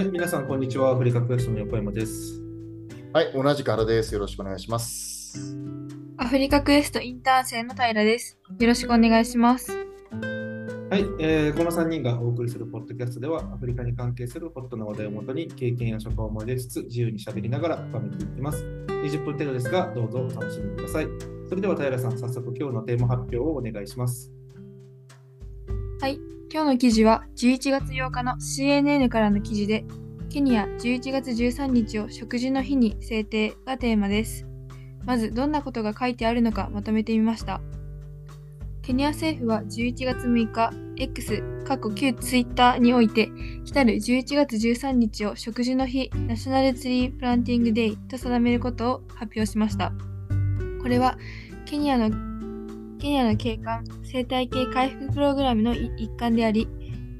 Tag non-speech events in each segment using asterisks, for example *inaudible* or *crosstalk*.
はい、皆さん、こんにちは。アフリカクエストの横山です。はい、同じく原です。よろしくお願いします。アフリカクエストインターン生の平です。よろしくお願いします。はい、えーこの3人がお送りするポッドキャストでは、アフリカに関係するホットな話題をもとに、経験や職を思い出つつ、自由にしゃべりながら深めていきます。20分程度ですが、どうぞお楽しみください。それでは、平さん、早速今日のテーマ発表をお願いします。はい、今日の記事は11月8日の CNN からの記事で、ケニア11月13日を食事の日に制定がテーマです。まず、どんなことが書いてあるのかまとめてみました。ケニア政府は11月6日、X、過去旧 Twitter において、来たる11月13日を食事の日、ナショナルツリープランティングデイと定めることを発表しました。これは、ケニアのケニアの景観生態系回復プログラムの一環であり、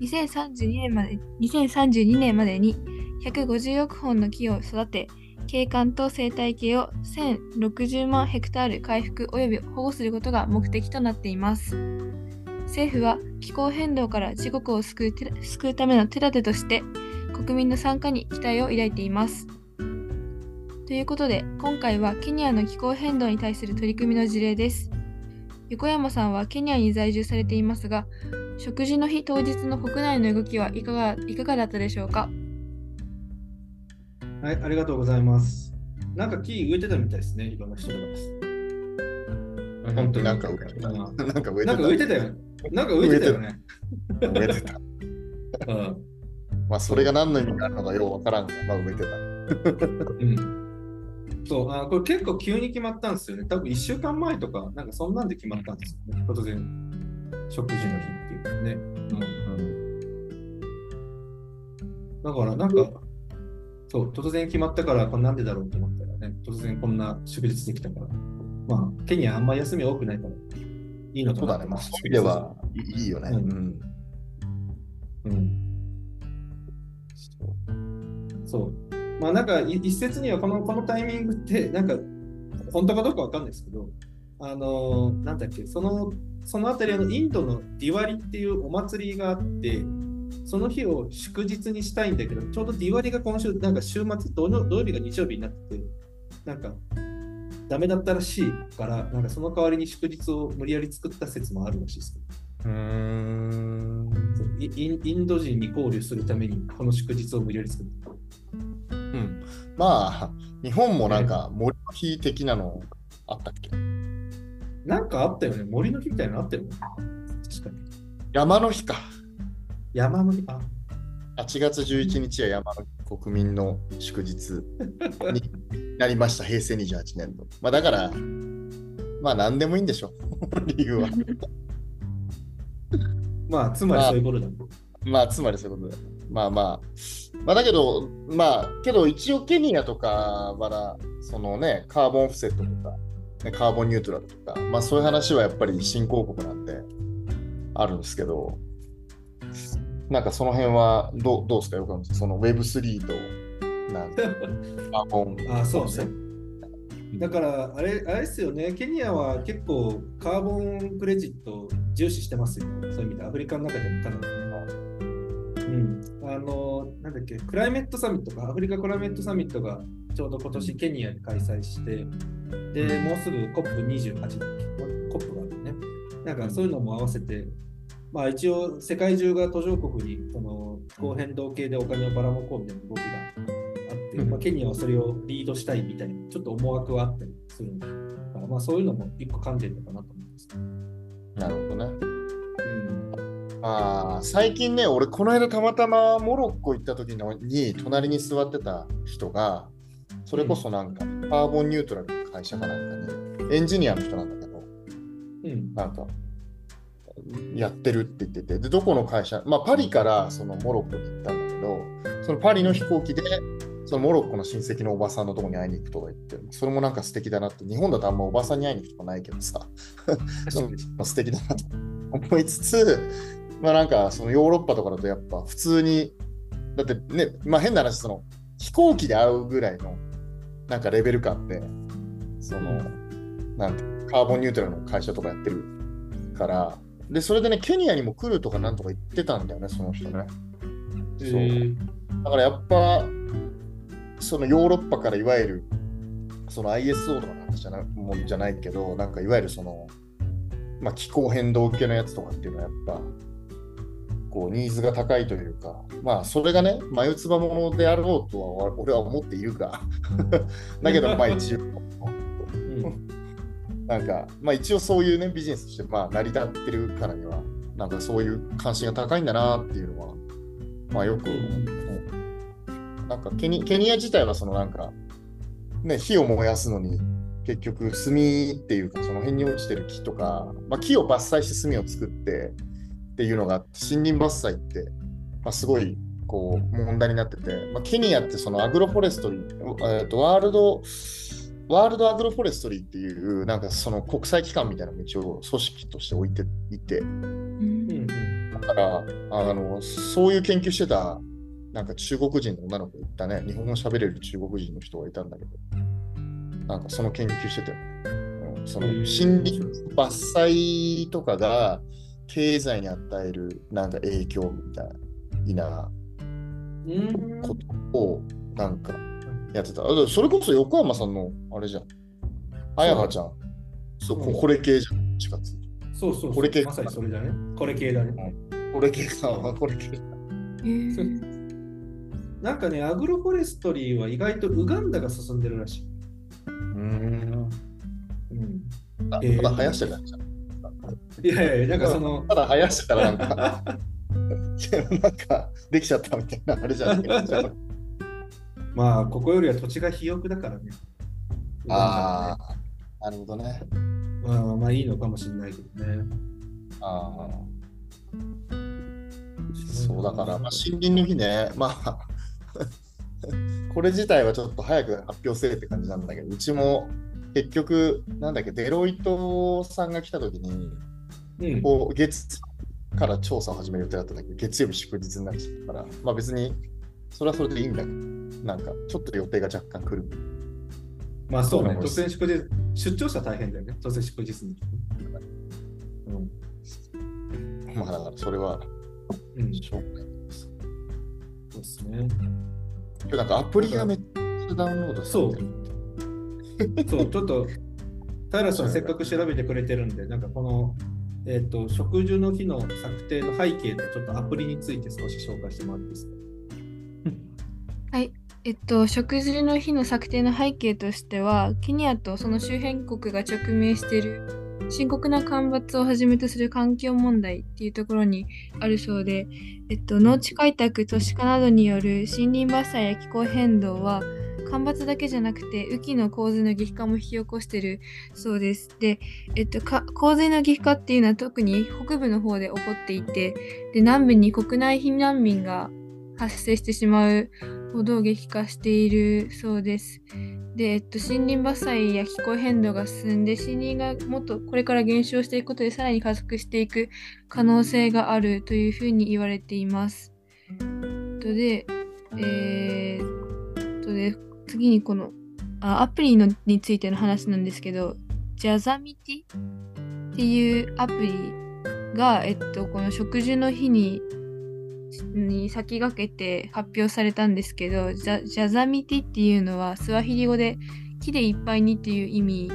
2032年まで ,2032 年までに150億本の木を育て、景観と生態系を1060万ヘクタール回復及び保護することが目的となっています。政府は気候変動から自国を救う救うための手立てとして国民の参加に期待を抱いています。ということで今回はケニアの気候変動に対する取り組みの事例です。横山さんはケニアに在住されていますが、食事の日当日の国内の動きはいかがいかがだったでしょうか？はい、ありがとうございます。なんか木植えてたみたいですね、いろんな人が。本当になんか植えてた。うんなんか植えてた。なんか植えてたよね。なんか植えてたよね。植えてた。*laughs* うんまあ、それが何の意味があるのかようわからんが、まあ、植えてた。うんそうあ、これ結構急に決まったんですよね。多分1週間前とか、なんかそんなんで決まったんですよね。突然、食事の日っていうね。うん、だから、なんか、そう、突然決まったから、これなんでだろうと思ったらね、突然こんな祝日できたから。まあ、ケニアあんま休み多くないから、いいのかなそうだね。まあ、そういう意味ではいいいよね。ううんん。うん。そう。まあなんかい一説にはこのこのタイミングってなんか本当かどうかわかんないですけど、あのーなんだっけ、そのそのあたりあのインドのディワリっていうお祭りがあって、その日を祝日にしたいんだけど、ちょうどディワリが今週、なんか週末土曜、土曜日が日曜日になってて、なんかダメだったらしいから、なんかその代わりに祝日を無理やり作った説もあるらしいですけど。うーん。インド人に交流するためにこの祝日を無理やり作った。うん。まあ、日本もなんか森の日的なのあったっけ？なんかあったよね。森の日みたいなのあったよね。確かに。山の日か。山の日？あ、8月11日は山の国民の祝日に *laughs* なりました、平成28年度。まあだから、まあ何でもいいんでしょ、*laughs* 理由は。*laughs* まあ、つまりそういうことだ。まあつまりそういうことだよ。まあまあ、まあだけど、まあ、けど一応ケニアとかはそのね、カーボンオフセットとか、ねカーボンニュートラルとか、まあそういう話はやっぱり新興国なんであるんですけど、なんかその辺はどうどうですか、よくその Web3 となんか *laughs* カーボンあ、そうねト。。だから、あれ、あれですよね。ケニアは結構カーボンクレジット重視してますよ。そういう意味で、アフリカの中でもかなりね。うん。あの、なんだっけ、クライメットサミットか、アフリカクライメットサミットがちょうど今年ケニアで開催して、で、もうすぐ COP28 だっけ ?COP があるね。なんかそういうのも合わせて、まあ一応世界中が途上国にその気候変動系でお金をばらまこうみたいな動きがあって、うんまあ、ケニアはそれをリードしたいみたいな、ちょっと思惑はあったりするので、だからまあそういうのも一個噛んでるのかなと思います。なるほどね。うん、ああ、最近ね、俺、この間たまたまモロッコ行った時のに、隣に座ってた人が、それこそなんか、カーボンニュートラルの会社かなんかに、エンジニアの人なんだけど、うん、なんか、やってるって言ってて、で、どこの会社、まあ、パリからそのモロッコに行ったんだけど、そのパリの飛行機で、そのモロッコの親戚のおばさんのとこに会いに行くとか言って、それもなんか素敵だなって、日本だとあんまおばさんに会いに行くとかないけどさ、*laughs* *laughs* 素敵だなと思いつつ、まあなんかそのヨーロッパとかだとやっぱ普通に、だってね、まあ変な話、その飛行機で会うぐらいのなんかレベル感で、その、なんてカーボンニュートラルの会社とかやってるから、で、それでね、ケニアにも来るとかなんとか言ってたんだよね、その人ね。そう。えーだからやっぱ、そのヨーロッパからいわゆる、その ISO とかの話じゃなもんじゃないけど、なんかいわゆるその、まあ、気候変動系のやつとかっていうのはやっぱ、こうニーズが高いというか、まあそれがね、眉唾ものであろうとは俺は思っているが、だけどまあ一応、うんなんか、まあ一応そういうね、ビジネスとしてまあ成り立ってるからには、なんかそういう関心が高いんだなっていうのは、まあよく思う。なんかケニケニア自体はそのなんか、ね、火を燃やすのに、結局炭っていうか、その辺に落ちてる木とか、まあ木を伐採して炭を作ってっていうのが森林伐採って、まあすごいこう問題になってて、まあ、ケニアってそのアグロフォレストリー、えーとワールド、ワールドアグロフォレストリーっていう、なんかその国際機関みたいなのを一応組織として置いていて、うん。うんだから、あの、そういう研究してた、なんか中国人の女の子いたね、日本語喋れる中国人の人がいたんだけど、なんかその研究してたよね。うん、そのへ森ー林伐採とかが経済に与えるなんか影響みたいなうんことをなんかやってた。あそれこそ横山さんのあれじゃん。あやはちゃん。そう、うんこれ系じゃん。4月。そうそうそうこれ系まさにそれだね。これ系だね。これ系さんはこれ系。へー *laughs* なんかね、アグロフォレストリーは意外とウガンダが進んでるらしい。うん。うん、あえーまだ生やしてないじゃん。いやいや、なんかその、ただ生やしてたらなんか、なんかできちゃったみたいなあれじゃないまあ、ここよりは土地が肥沃だからね。ああ、なるほどね。まあ、まあいいのかもしれないけどね。ああ。そうだから、まあ、森林の日ね、まあ、*laughs* これ自体はちょっと早く発表せえって感じなんだけど、うちも結局、なんだっけ、デロイトさんが来た時に、うん、こう月から調査を始める予定だったんだけど、月曜日祝日になっちゃったから、まあ別に、それはそれでいいんだけど、なんかちょっと予定が若干来る。まあそうね、突然祝日、出張者大変だよね、突然祝日に。まあだからそれはうん、うん、しょうがないです。そうですね。今日なんかアプリがめっちゃダウンロードされてる。そう、ちょっと、平さんせっかく調べてくれてるんで、なんかこの、えっ、と、植樹の日の策定の背景とちょっとアプリについて少し紹介してもらっていいですか？えっと、植樹の日の策定の背景としては、ケニアとその周辺国が直面している深刻な干ばつをはじめとする環境問題っていうところにあるそうで、えっと、農地開拓、都市化などによる森林伐採や気候変動は、干ばつだけじゃなくて雨季の洪水の激化も引き起こしてるそうです。で、えっと、洪水の激化っていうのは特に北部の方で起こっていて、で南部に国内避難民が発生してしまうほど激化しているそうです。で、えっと、森林伐採や気候変動が進んで森林がもっとこれから減少していくことでさらに加速していく可能性があるというふうに言われています。とで、えー、とで次にこのあアプリのについての話なんですけど、ジャザミティっていうアプリが、えっと、この植樹の日にに先駆けて発表されたんですけど、ジャザミティっていうのはスワヒリ語で木でいっぱいにっていう意味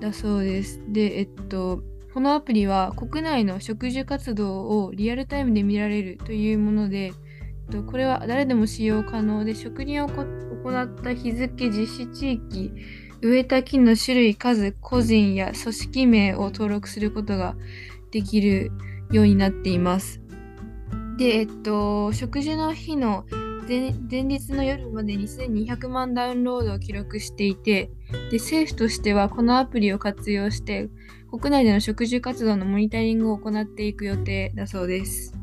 だそうです。で、えっと、このアプリは国内の植樹活動をリアルタイムで見られるというもので、えっとこれは誰でも使用可能で、植林をこ行った日付、実施地域、植えた木の種類、数、個人や組織名を登録することができるようになっています。で、えっと、植樹の日の前前日の夜までに1200万ダウンロードを記録していて、で政府としてはこのアプリを活用して、国内での植樹活動のモニタリングを行っていく予定だそうです。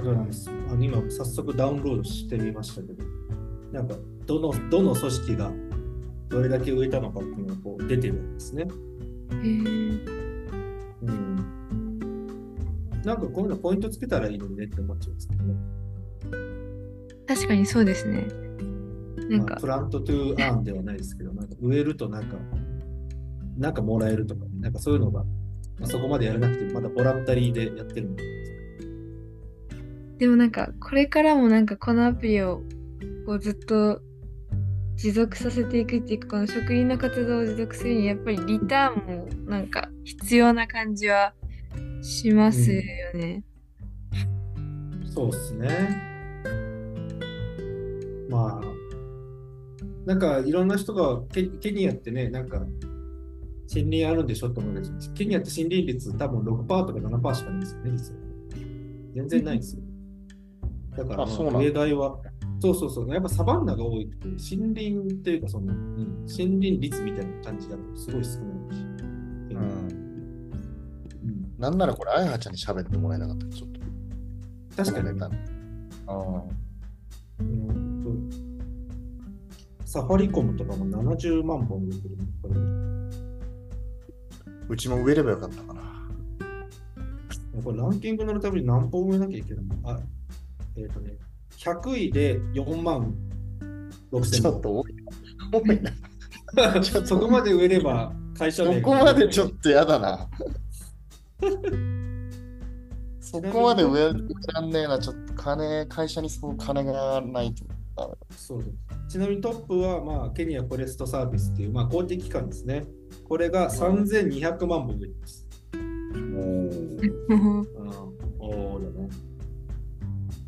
ありがとうございます。あの今、早速ダウンロードしてみましたけど、なんか、どの、どの組織がどれだけ植えたのかっていうのがこう出てるんですね。へーうん。なんかこういうのポイントつけたらいいのにねって思っちゃうんですけどね。確かにそうですね。なんかまあ、プラントトゥーアーンではないですけど、なんか植えるとなんか、なんかもらえるとか、なんかそういうのが、まあ、そこまでやらなくて、まだボランタリーでやってるんで。でもなんかこれからもなんかこのアプリをこうずっと持続させていくっていうかこの植林の活動を持続するにやっぱりリターンもなんか必要な感じはしますよね。そうっすね。まあ、なんかいろんな人がケケニアってね、なんか森林あるんでしょって思うんですけど、ケニアって森林率多分6%とか7%しかないですよね、実は。全然ないんですよ。だから、例外は、そうそうそう、やっぱサバンナが多くて、森林っていうかその、うん森林率みたいな感じだとすごい少ないし。うん。うんなんならこれ、あやはちゃんに喋ってもらえなかったちょっと。確かに、ね。あうんとサファリコムとかも70万本出てる、うちも植えればよかったかな。これランキング乗るために何本植えなきゃいけないの？あ、えっ、とね、100位で4万6ち千ょっと多いな。多いな。本。そこまで植えれば会社名そこまでちょっとやだな。*laughs* そこまで植えらんねえな。ちょっと金、会社にそう金がないと。そうですちなみにトップは、まあ、ケニアフォレストサービスっていう、まあ、公的機関ですね。これが3200万本植えてます。*laughs*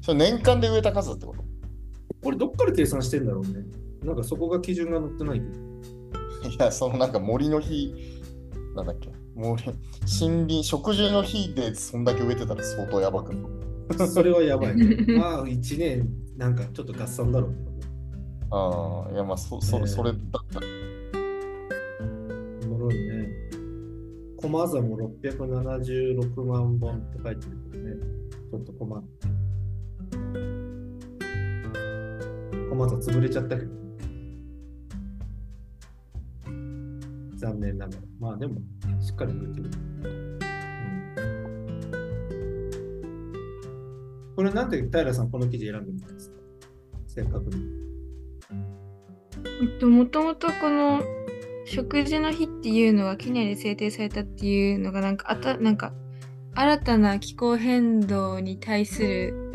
それ年間で植えた数ってこと？これどっから計算してんだろうね。なんかそこが基準が載ってないけど。*laughs* いや、そのなんか森の日、なんだっけ、森、森林、植樹の日でそんだけ植えてたら相当やばくない？*laughs* それはやばいね。*laughs* まあ、1年、なんかちょっと合算だろうけどね。ああ、いや、まあ、そそれ、えーそれだったら。おもろいね。駒座も676万本って書いてるけどね。ちょっと駒。駒座潰れちゃったけど、ね。残念ながら。まあでも、しっかり植えてる。うん、これなんで平さんこの記事選んでみたんですか？正確に。えっと、もともとこの食事の日っていうのがケニアで制定されたっていうのがなんかあたなんか新たな気候変動に対する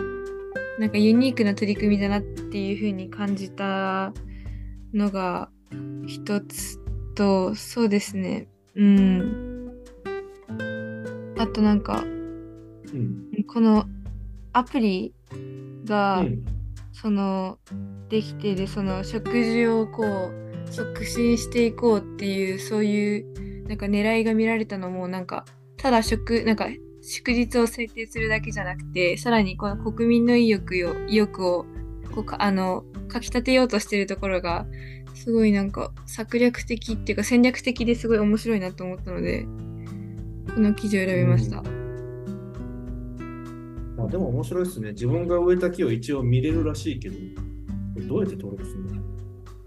なんかユニークな取り組みだなっていうふうに感じたのが一つとそうですねうんあとなんかうん。このアプリが、うんそのできているその食事をこう促進していこうっていうそういうなんか狙いが見られたのもなんかただ食なんか祝日を制定するだけじゃなくてさらにこの国民の意欲を意欲をこうかあのかき立てようとしてるところがすごいなんか策略的っていうか戦略的ですごい面白いなと思ったのでこの記事を選びました。まあ、でも面白いですね。自分が植えた木を一応見れるらしいけど、これどうやって登録するの？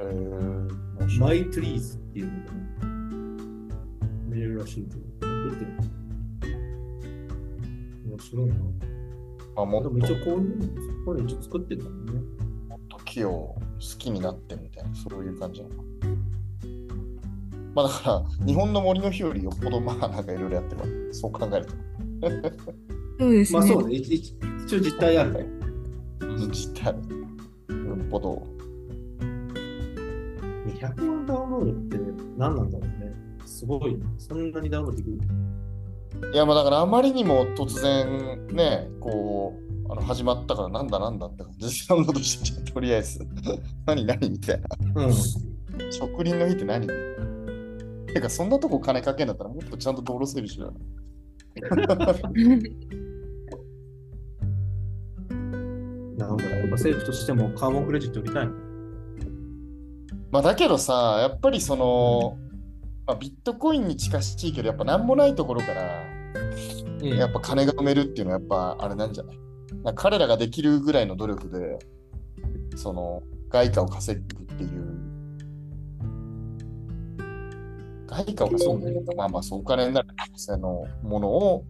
えー、面白い ?My Trees っていうのかな。見れるらしいけど、どうやって面白いな。まあ、もでもっと一応こういうの、これ一応作ってるんだもんね。もっと木を好きになってみたいな、そういう感じなの。まあだから、日本の森の日よりよっぽどまあなんかいろいろやってるわけ。そう考えると。そうですね。まあそうね、一応実態あるね。実態。よっぽど。200万ダウンロードって何なんだろうね。すごい、そんなにダウンロードできる？いや、まあだからあまりにも突然ね、こう、あの始まったからなんだなんだって感じでダウドしてとりあえず。*laughs* 何何みたいな。うん。植林の日って何？てか、そんなとこ金かけんだったらもっとちゃんと道路整備しろよ。*laughs* なんだろう、やっぱ政府としてもカーボンクレジット売りたいの？まあだけどさ、やっぱりその、まあ、ビットコインに近しいけど、やっぱ何もないところから、やっぱ金が埋めるっていうのはやっぱあれなんじゃない？彼らができるぐらいの努力で、その外貨を稼ぐっていう。外貨を稼ぐっていうか、まあまあそうお金になるそのものを、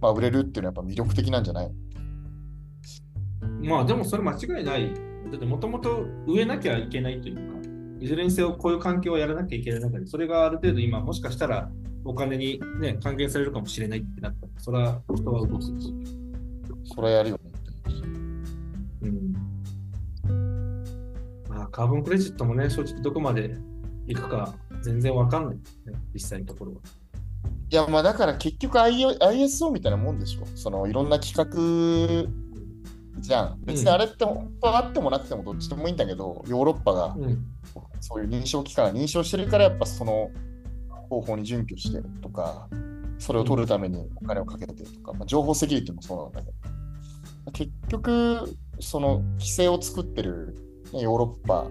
まあ、売れるっていうのはやっぱ魅力的なんじゃない？まあでもそれ間違いない。だってもともと植えなきゃいけないというか、いずれにせよこういう環境をやらなきゃいけない中で、それがある程度今もしかしたらお金にね、還元されるかもしれないってなったら、それは人は動くし。それはやるよねカーボンクレジットもね、正直どこまで行くか全然わかんない、ね、実際のところは。いや、まあだから結局 ISO みたいなもんでしょ。そのいろんな企画じゃん。別にあれって本当あってもなくてもどっちでもいいんだけど、ヨーロッパがそういう認証機関が認証してるからやっぱその方法に準拠してるとか、それを取るためにお金をかけてとか、まあ、情報セキュリティもそうなんだけど、結局、その規制を作ってるヨーロッパ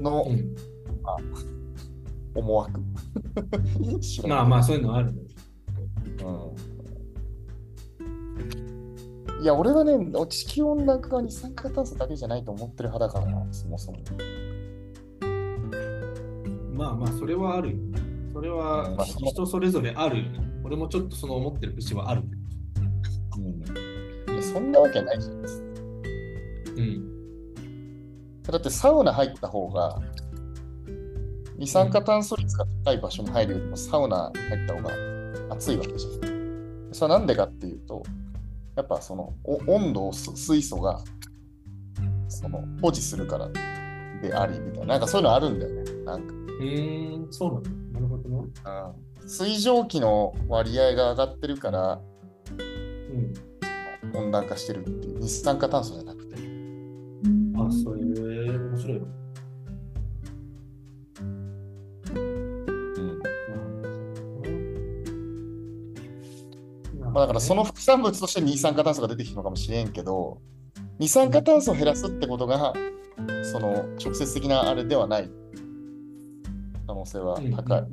の、うん、まあ、思惑 *laughs* まあまあ、そういうのあるうん。いや、俺はね、地球温暖化は二酸化炭素だけじゃないと思ってる派だからな、そもそも。まあまあ、それはあるよ。それは人それぞれあるよね。俺もちょっとその思ってる節はある。うん。いや、そんなわけないじゃないですか。うん。だってサウナ入った方が、二酸化炭素率が高い場所に入るよりもサウナ入った方が暑いわけじゃん。それはなんでかっていうと、やっぱその温度を水素がその保持するからでありみたいな、なんかそういうのあるんだよね。なんか。へえー、そうなのなるほどね。水蒸気の割合が上がってるから、うん、温暖化してるっていう二酸化炭素じゃなくて。あ、そういう、面白い。まあ、だからその副産物として二酸化炭素が出てきたのかもしれんけど、二酸化炭素を減らすってことが、その直接的なあれではない可能性は高い。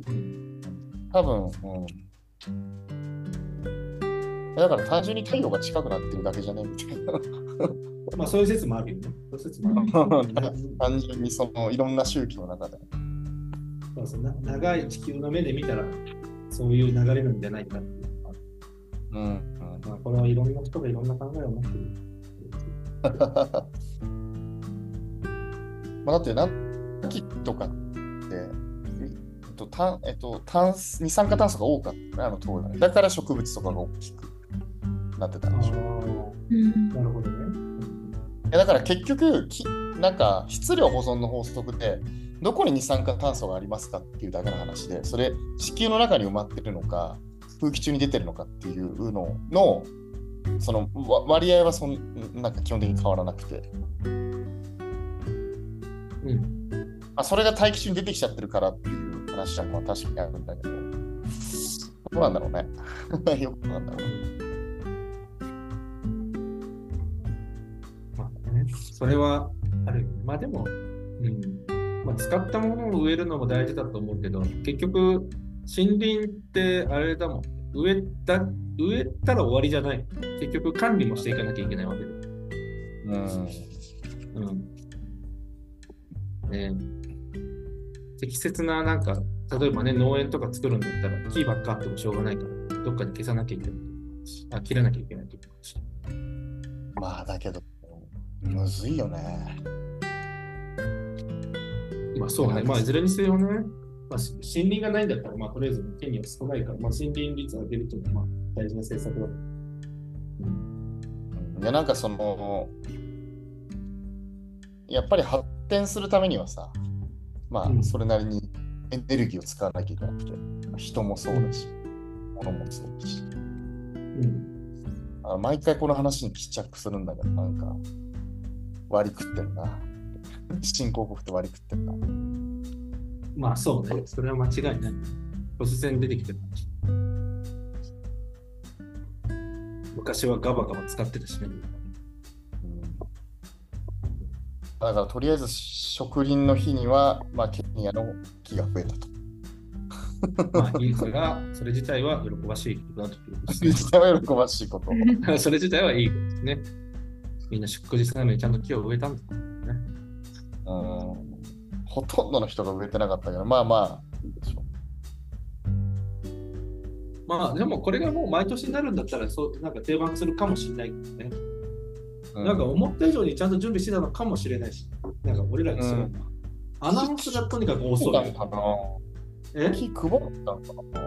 多分、うん。だから単純に太陽が近くなってるだけじゃね？みたいな。まあそういう説もあるよね。そういう説もある。*laughs* 単純にそのいろんな周期の中で。そうそう長い地球の目で見たら、そういう流れなんじゃないかっていうのがうん、うんまあ、これはいろんな人がいろんな考えを持ってる。*laughs* まあだって、なん木とかって、えっと炭えっと、炭二酸化炭素が多かったね、あの当時、だから植物とかが大きくなってたんでしょう。なるほどね。だから結局き、なんか質量保存の法則で、どこに二酸化炭素がありますかっていうだけの話で、それ地球の中に埋まってるのか、空気中に出てるのかっていうのの、その割合はそんなんか基本的に変わらなくて。うんまあ、それが大気中に出てきちゃってるからっていう話はまあ確かにあるんだけど、どうなんだろうね。*laughs* よくなんだろうそれはある。まあでも、うんまあ、使ったものを植えるのも大事だと思うけど、結局、森林ってあれだもん。植えた植えたら終わりじゃない。結局管理もしていかなきゃいけないわけで。うん。うんね。適切な、なんか、例えばね、農園とか作るんだったら、木ばっかあってもしょうがないから、どっかで消さなきゃいけない。あ、切らなきゃいけないというまあ、だけど、むずいよね。まあ、そうね。まあ、いずれにせよね、まあ、森林がないんだったら、まあ、とりあえず権利は少ないから、まあ、森林率を上げるというのは、まあ、大事な政策だ。うん、いや、なんかその、やっぱり発展するためにはさ、まあ、それなりにエネルギーを使わなきゃいけなくて、人もそうだし、物もそうだし。うん、あ毎回この話に帰着するんだけど、なんか、割り食ってるな。新興国と割り食ってるな。まあそうね、それは間違いない。突然出てきてる。昔はガバガバ使ってたしね。だからとりあえず植林の日には、まあ、ケニアの木が増えたと。まあいいそれが、それ自体は喜ばしいことだということですね。そ *laughs* れ自体は喜ばしいこと。*laughs* それ自体はいいことですね。みんな祝日のためにちゃんと木を植えたんだね。うん。ほとんどの人が植えてなかったけど、まあまあ、いいでしょう。まあでもこれがもう毎年になるんだったらそうなんか定番するかもしれないけどね。なんか思った以上にちゃんと準備してたのかもしれないし、なんか俺らにする、うん、アナウンスがとにかく遅い。え？配ったのかな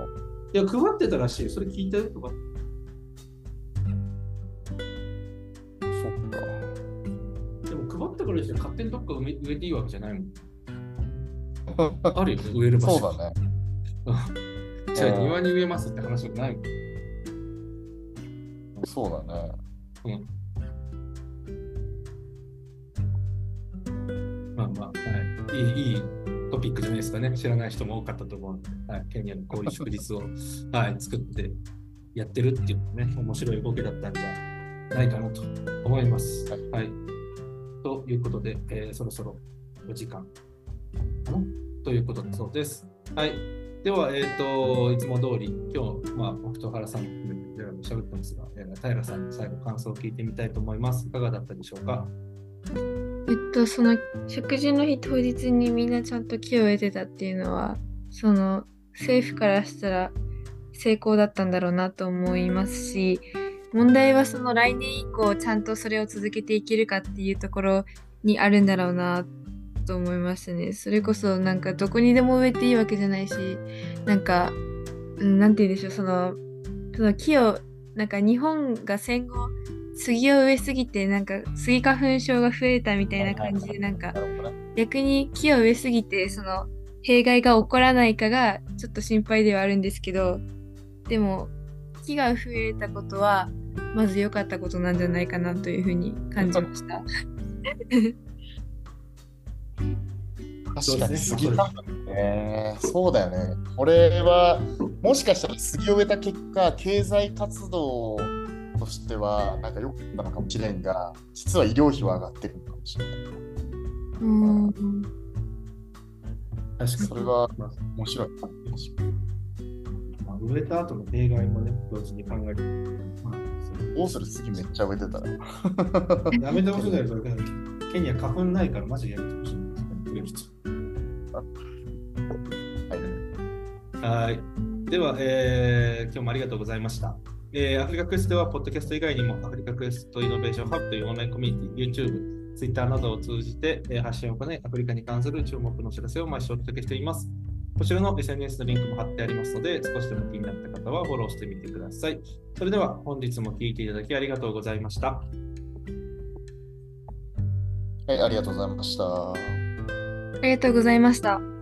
いや、配ってたらしい。それ聞いたよとか。そっか。れして勝手にどっか植えていいわけじゃないもん。*laughs* あるよね、植える場所。そうだね。*laughs* じゃあ庭に植えますって話じゃないもん。そうだね。まあまあ、はい。いい、いいトピックじゃないですかね。知らない人も多かったと思うので、はい。ケニアのこういう祝日を、*laughs* はい、作ってやってるっていうね、面白い動きだったんじゃないかなと思います。はい。ということで、えーそろそろお時間ということだそうです。はい。では、えっ、と、いつも通り、今日、まあ、僕と原さんも含めて喋ってますが、えー平さんに最後感想を聞いてみたいと思います。いかがだったでしょうか？えっと、その食事の日当日にみんなちゃんと木を植えてたっていうのは、その政府からしたら成功だったんだろうなと思いますし、問題はその来年以降ちゃんとそれを続けていけるかっていうところにあるんだろうなと思いましたね。それこそなんかどこにでも植えていいわけじゃないし、なんか、うんなんて言うんでしょう、その、その木を、なんか日本が戦後、杉を植えすぎてなんかスギ花粉症が増えたみたいな感じでなんか。逆に木を植えすぎてその弊害が起こらないかがちょっと心配ではあるんですけどでも木が増えたことはまず良かったことなんじゃないかなというふうに感じました。確かにそうですね。そうだよね。これは、もしかしたら杉を植えた結果、経済活動としては、なんか良かったのかもしれんが、実は医療費は上がってるのかもしれない。うん確かに。それはまあ面白い。まあ、植えた後の弊害もね、同時に考える。まあ、どうする杉めっちゃ植えてたら。*laughs* やめてほしいだよ、それから。ケニア花粉ないから、マジでやめてほしいんですね植える人はいはい。では、えー今日もありがとうございました。えーアフリカクエストでは、ポッドキャスト以外にも、アフリカクエストイノベーションハブというオンラインコミュニティ、YouTube、Twitter などを通じて、えー発信を行い、アフリカに関する注目のお知らせを毎週お届けしています。こちらの SNS のリンクも貼ってありますので、少しでも気になった方はフォローしてみてください。それでは、本日も聞いていただきありがとうございました。はい、ありがとうございました。ありがとうございました。